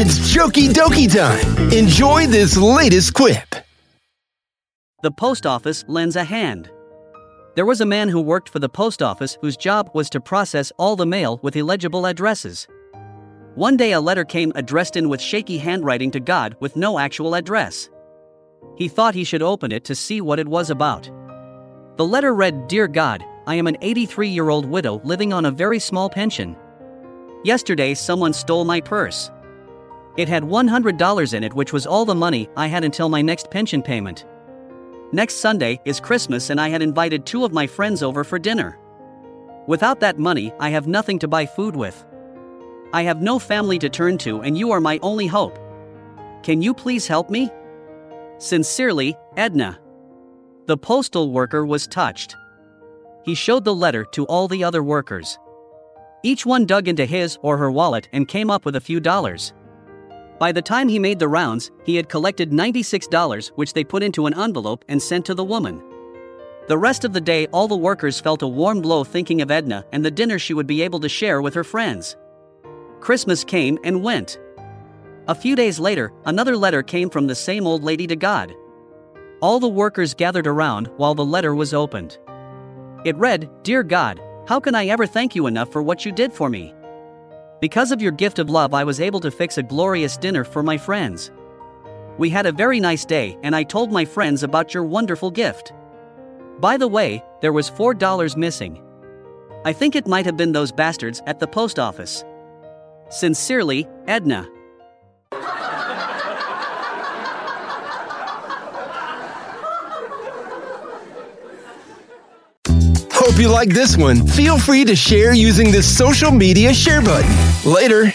It's JokieDokie time. Enjoy this latest quip. The post office lends a hand. There was a man who worked for the post office whose job was to process all the mail with illegible addresses. One day a letter came addressed in with shaky handwriting to God with no actual address. He thought he should open it to see what it was about. The letter read Dear God, I am an 83 year old widow living on a very small pension. Yesterday someone stole my purse. It had $100 in it, which was all the money I had until my next pension payment. Next Sunday is Christmas, and I had invited two of my friends over for dinner. Without that money, I have nothing to buy food with. I have no family to turn to, and you are my only hope. Can you please help me? Sincerely, Edna. The postal worker was touched. He showed the letter to all the other workers. Each one dug into his or her wallet and came up with a few dollars. By the time he made the rounds, he had collected $96, which they put into an envelope and sent to the woman. The rest of the day, all the workers felt a warm glow thinking of Edna and the dinner she would be able to share with her friends. Christmas came and went. A few days later, another letter came from the same old lady to God. All the workers gathered around while the letter was opened. It read Dear God, how can I ever thank you enough for what you did for me? Because of your gift of love, I was able to fix a glorious dinner for my friends. We had a very nice day, and I told my friends about your wonderful gift. By the way, there was $4 missing. I think it might have been those bastards at the post office. Sincerely, Edna. Hope you like this one. Feel free to share using the social media share button. Later.